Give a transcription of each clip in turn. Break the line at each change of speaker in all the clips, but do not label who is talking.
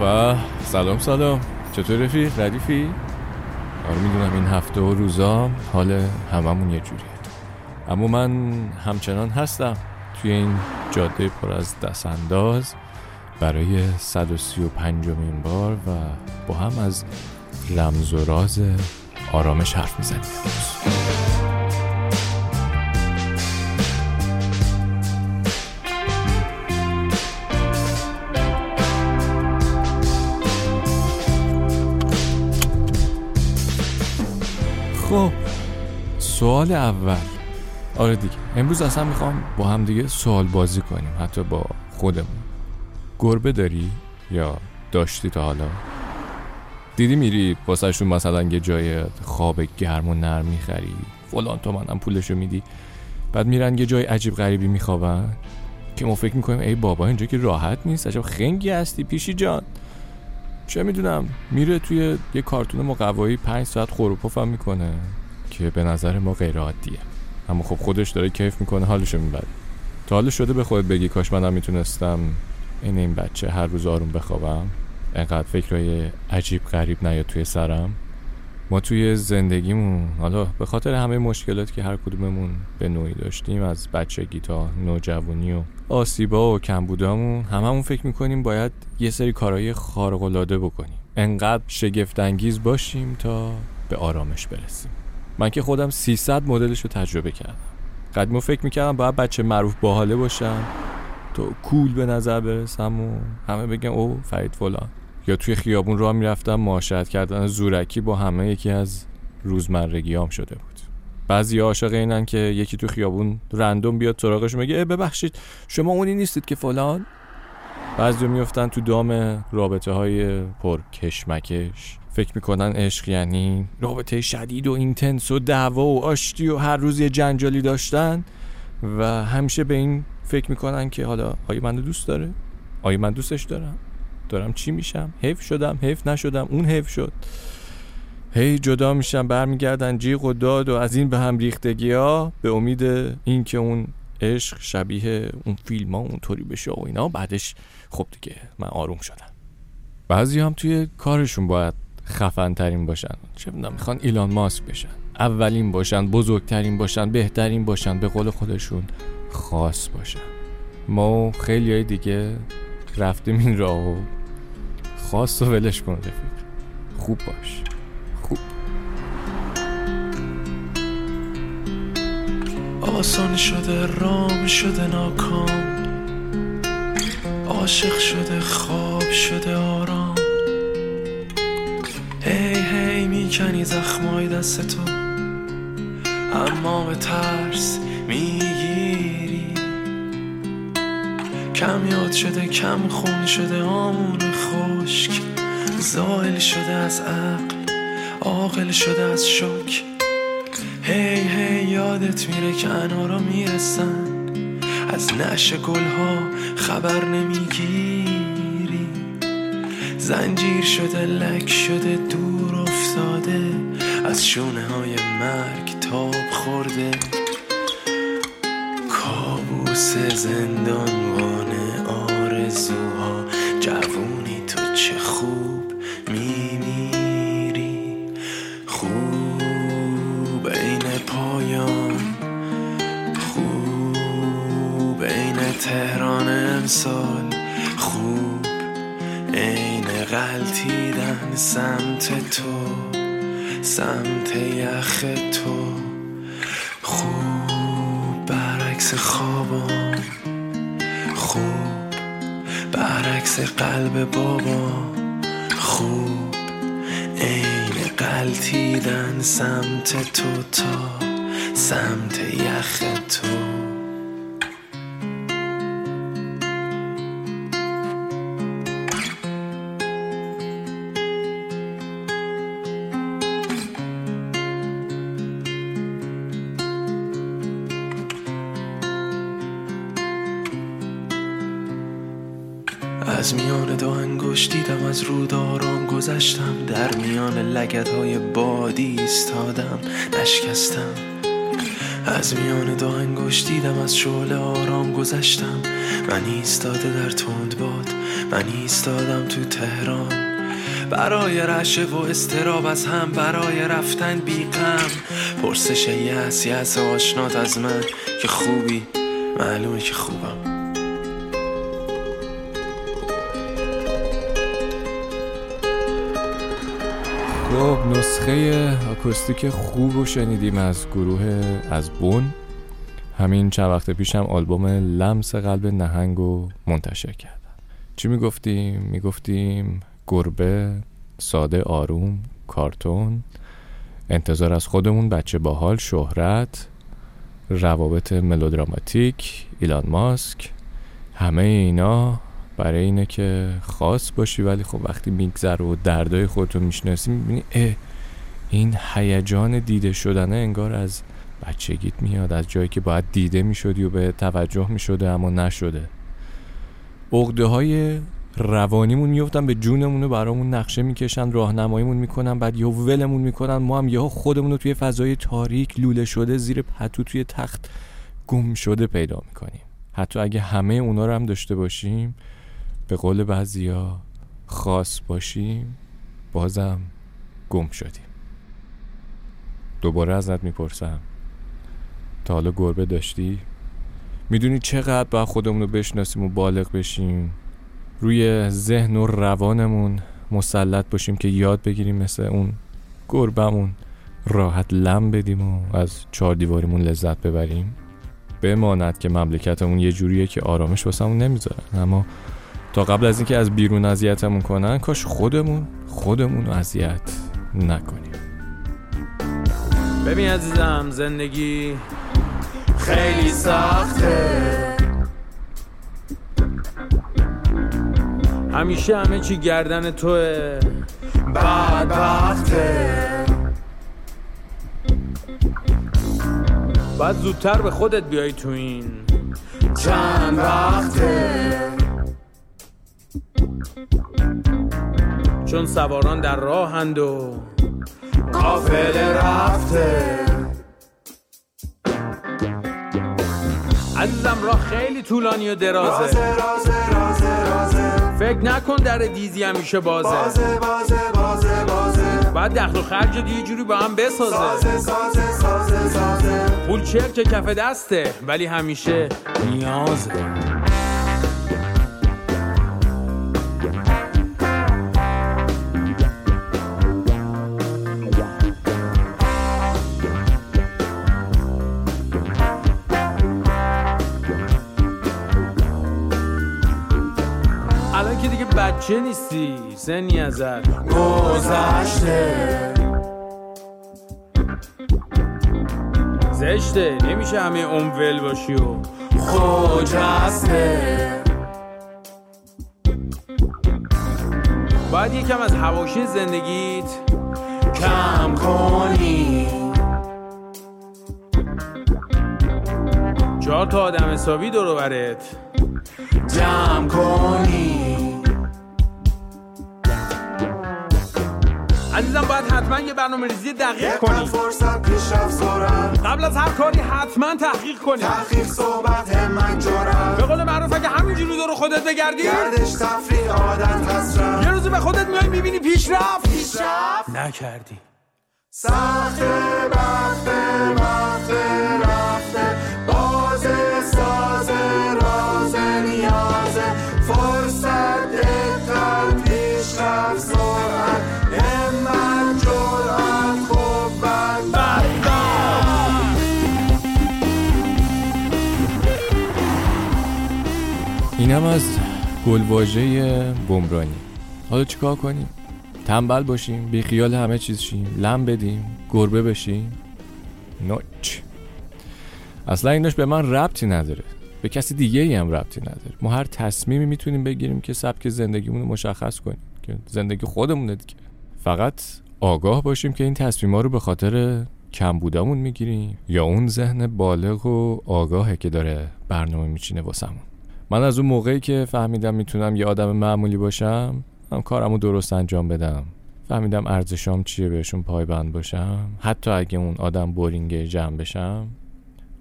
سلام سلام. چطور رفیق؟ ردیفی؟ آره می‌دونم این هفته و روزا حال هممون یه جوریه. اما من همچنان هستم توی این جاده پر از دستانداز برای 135 مین بار و با هم از رمز و راز آرامش حرف می‌زنیم. خب سوال اول. آره دیگه. امروز اصلا می‌خوام با هم دیگه سوال بازی کنیم حتی با خودمون. گربه داری یا داشتی تا حالا؟ دیدی میری واسهشون مثلا یه جای خواب گرم و نرم می‌خری؟ فلان تو منم پولشو میدی. بعد میرن یه جای عجیب غریبی میخوابن. که ما فکر می‌کنیم ای بابا اینجا که راحت نیست عجب خنگی هستی پیشی جان. چه می‌دونم میره توی یه کارتون مقوایی پنج ساعت خوروپفم می‌کنه که به نظر ما غیر عادیه اما خب خودش داره کیف می‌کنه حالشو می‌بره. تا حالش شده به خودت بگی کاش منم می‌تونستم این این بچه هر روز آروم بخوابم انقدر فکرهای عجیب غریب نیاد توی سرم؟ ما توی زندگیمون حالا به خاطر همه مشکلات که هر کدوممون به نوعی داشتیم از بچگی تا نوجوانی و آسیبا و کمبودامون هممون فکر می‌کنیم باید یه سری کارهای خارق‌العاده بکنیم. انقدر شگفت انگیز باشیم تا به آرامش برسیم. من که خودم 300 مدلش رو تجربه کردم. قدیمو فکر می‌کردم باید بچه معروف باحاله باشم تو کول به نظر برسم و همه بگن او فرید فلان. یا توی خیابون راه می‌رفتم معاشرت کردن زورکی با همه یکی از روزمرگیام شده بود. بعضی عاشق اینن که یکی تو خیابون رندوم بیاد سراغش میگه ببخشید شما اونی نیستید که فلان؟ بعضی میفتن تو دام رابطه های پر کشمکش فکر می‌کنن عشق یعنی رابطه شدید و اینتنس و دعوا و آشتی و هر روز یه جنجالی داشتن و همیشه به این فکر می‌کنن که حالا آیا منو دوست داره؟ آیا من دوستش دارم؟ دارم. چی میشم؟ حیف شدم حیف نشدم اون حیف شد. هی جدا میشم برمیگردن جیغ و داد و از این به هم ریختگی ها به امید اینکه اون عشق شبیه اون فیلم ها اونطوری بشه و اینا. بعدش خب دیگه من آروم شدم. بعضی هم توی کارشون باید خفن ترین باشن. چه می‌دونم می‌خوان ایلان ماسک بشن. اولین باشن بزرگترین باشن بهترین باشن به قول خودشون خاص باشن. ما خیلی های دیگه رفتیم این راه خاص و ولش کن رفیق. خوب باش. خوب.
آسان شده رام شده ناکام. عاشق شده خواب شده آرام. هی هی می‌کنی زخمای دست تو. اما به ترس می‌گیری. کم یاد شده کم خون شده آمون خشک زائل شده از عقل عاقل شده از شک هی هی یادت میره که انارا می‌رسن. از نش گلها خبر نمی‌گیری. زنجیر شده لک شده دور افتاده. از شونه های مرگ تاب خورده. کابوس زندانوان آرزوها جوونی تو چه خوب میمیری. خوب عین پایان. خوب عین تهران امسال. خوب عین غلطیدن سمت تو سمت یخ تو. خوب برعکس خوابم. خوب برعکس قلب بابا. خوب عین قلتیدن سمت تو تا سمت یخ تو. دیدم از روداران گذشتم. در میان لگت های بادی ایستادم نشکستم.
از میان دو انگشت دیدم از شعله آرام گذشتم. من ایستاده در تند باد من ایستادم تو تهران. برای رشه و استراب از هم برای رفتن بیقم پرسش یس یس آشنات از من که خوبی؟ معلومه که خوبم.
خب نسخه آکوستیک خوب رو شنیدیم از گروه از بون همین چند وقت پیشم آلبوم لمس قلب نهنگ رو منتشر کردم چی می‌گفتیم؟ می‌گفتیم گربه ساده آروم کارتون انتظار از خودمون بچه باحال شهرت روابط ملودراماتیک ایلان ماسک همه اینا برای اینه که خاص باشی ولی خب وقتی میگذره و دردای خودتو می‌شناسی می‌بینی این هیجان دیده شدنه انگار از بچگیت میاد از جایی که باید دیده می‌شدی و به توجه می‌شده اما نشده. عقده های روانیمون میفتن به جونمون برامون نقشه می‌کشن راهنماییمون می‌کنن بعد یه ولمون می‌کنن ما هم یهو خودمون رو توی فضای تاریک لوله شده زیر پتو توی تخت گم شده پیدا می‌کنیم. حتی اگه همه اونا رو هم داشته باشیم به قول بعضیا خاص باشیم بازم گم شدیم. دوباره ازت می‌پرسم. تا حالا گربه داشتی؟ می‌دونی چقدر باید خودمون رو بشناسیم و بالغ بشیم. روی ذهن و روانمون مسلط باشیم که یاد بگیریم مثل اون گربمون راحت لم بدیم و از چهار دیواریمون لذت ببریم. بماند که مملکتمون یه جوریه که آرامش واسمون نمی‌ذارن اما تا قبل از اینکه از بیرون اذیتمون کنن کاش خودمون خودمون اذیت نکنیم.
ببین عزیزم زندگی خیلی سخته. همیشه همه چی گردن توه. بدبخته. باید زودتر به خودت بیای تو این چند وقته. چون سواران در راهند و قافل رفته. عزیزم راه خیلی طولانی و درازه. رازه رازه رازه رازه. فکر نکن در دیزی همیشه بازه. بازه بازه بازه بازه. بعد دخل و خرج یه جوری با هم بسازه. سازه سازه سازه سازه. پول چرک کف دسته ولی همیشه نیازه. بچه نیستی سنی ازت گذشته. زشته نمیشه همه اون ول باشی و خوجسته. باید یکم از هواشی زندگیت کم کنی. چهار تا آدم حسابی دور و برت. جمع کنی. عزیزم باید حتما یه برنامه ریزی دقیق کنی.
فرصت پیشرفت زورم
قبل از هر کاری حتما تحقیق کنی.
تحقیق صحبت من
به
جورم
قول معروف اگه همینجوری دور خودت بگردی
گردش تفریح عادت
یه
حسرم
روزی به خودت میای می‌بینی پیشرفت.
پیشرفت؟
نکردی.
سخته بخته وقته
اینم از گلواژه بمرانی. حالا چیکار کنیم؟ تنبل باشیم بی خیال همه چیز شیم لم بدیم گربه بشیم. نوچ. اصلا ایناش به من ربطی نداره. به کسی دیگه ای هم ربطی نداره. ما هر تصمیمی می‌تونیم بگیریم که سبک زندگیمون رو مشخص کنیم. که زندگی خودمونه دیگه. فقط آگاه باشیم که این تصمیم رو به خاطر کم بودمون می‌گیریم یا اون ذهن بالغ و آگاهه که داره برنامه میچینه واسمون. من از اون موقعی که فهمیدم می‌تونم یه آدم معمولی باشم هم کارمو درست انجام بدم. فهمیدم ارزشام چیه بهشون پایبند باشم. حتی اگه اون آدم بورینگ جمع بشم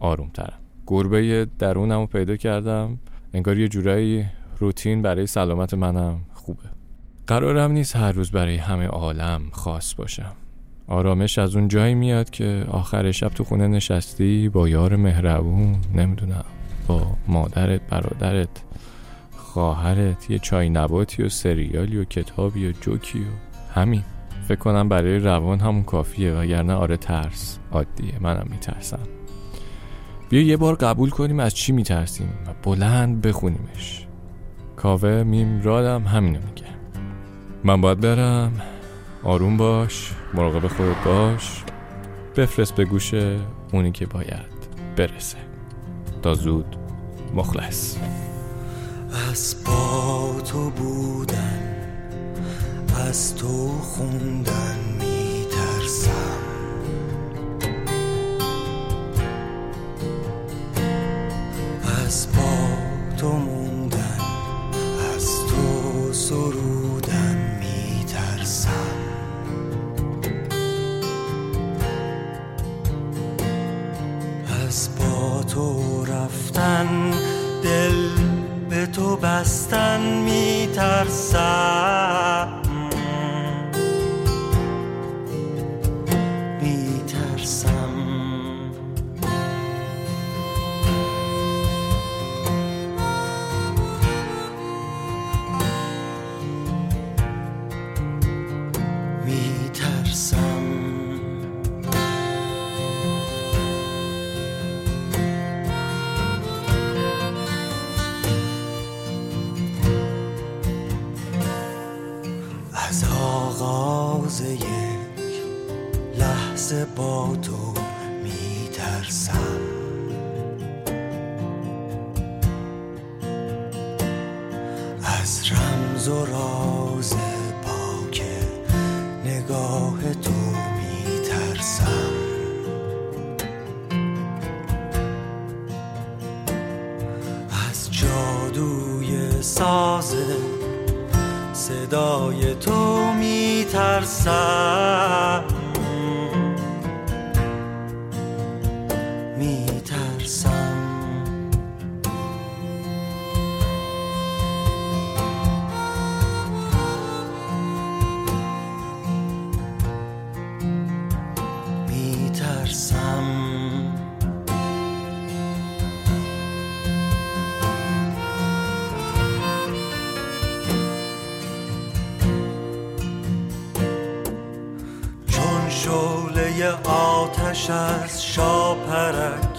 آروم ترم گربه درونم رو پیدا کردم. انگار یه جورایی روتین برای سلامت منم خوبه. قرارم نیست هر روز برای همه عالم خاص باشم. آرامش از اون جایی میاد که آخر شب تو خونه نشستی با یار مهربون نمی‌دونم. با مادرت برادرت خواهرت یه چای نباتی و سریالی و کتابی و جوکی و همین. فکر کنم برای روان همون کافیه وگرنه آره ترس عادیه منم میترسم. بیا یه بار قبول کنیم از چی میترسیم و بلند بخونیمش. کاوه میم رادم همینو میگه. من باید برم. آروم باش. مراقب خودت باش. بفرست به گوش اونی که باید برسه. تا زود مخلص.
از با تو بودن از تو خوندن میترسم. از با تو موندن لحظه با تو میترسم. از رمز و راز پاک نگاه تو میترسم. از جادوی ساز صدای تو میترسم. شعله آتش از شاپرک.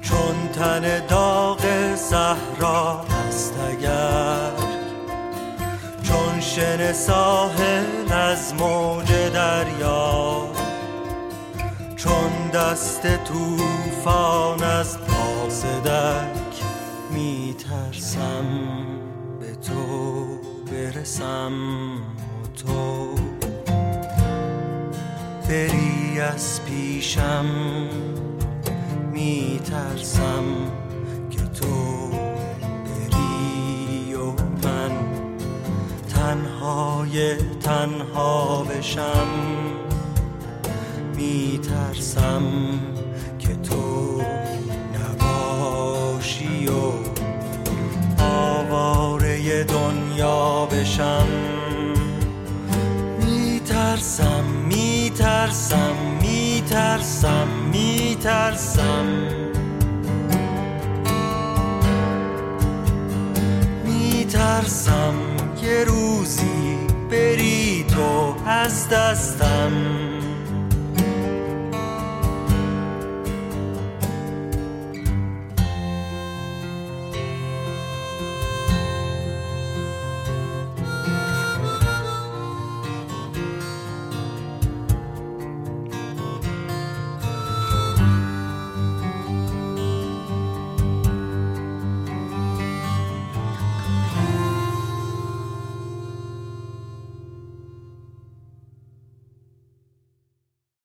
چون تن داغ صحرا است اگر. چون شن ساحل از موج دریا. چون دست توفان از پاسدک میترسم به تو برسم تو. بری از پیشم میترسم که تو بری و من تنهای تنها بشم. میترسم که تو نباشی و آواره دنیا بشم. دستم.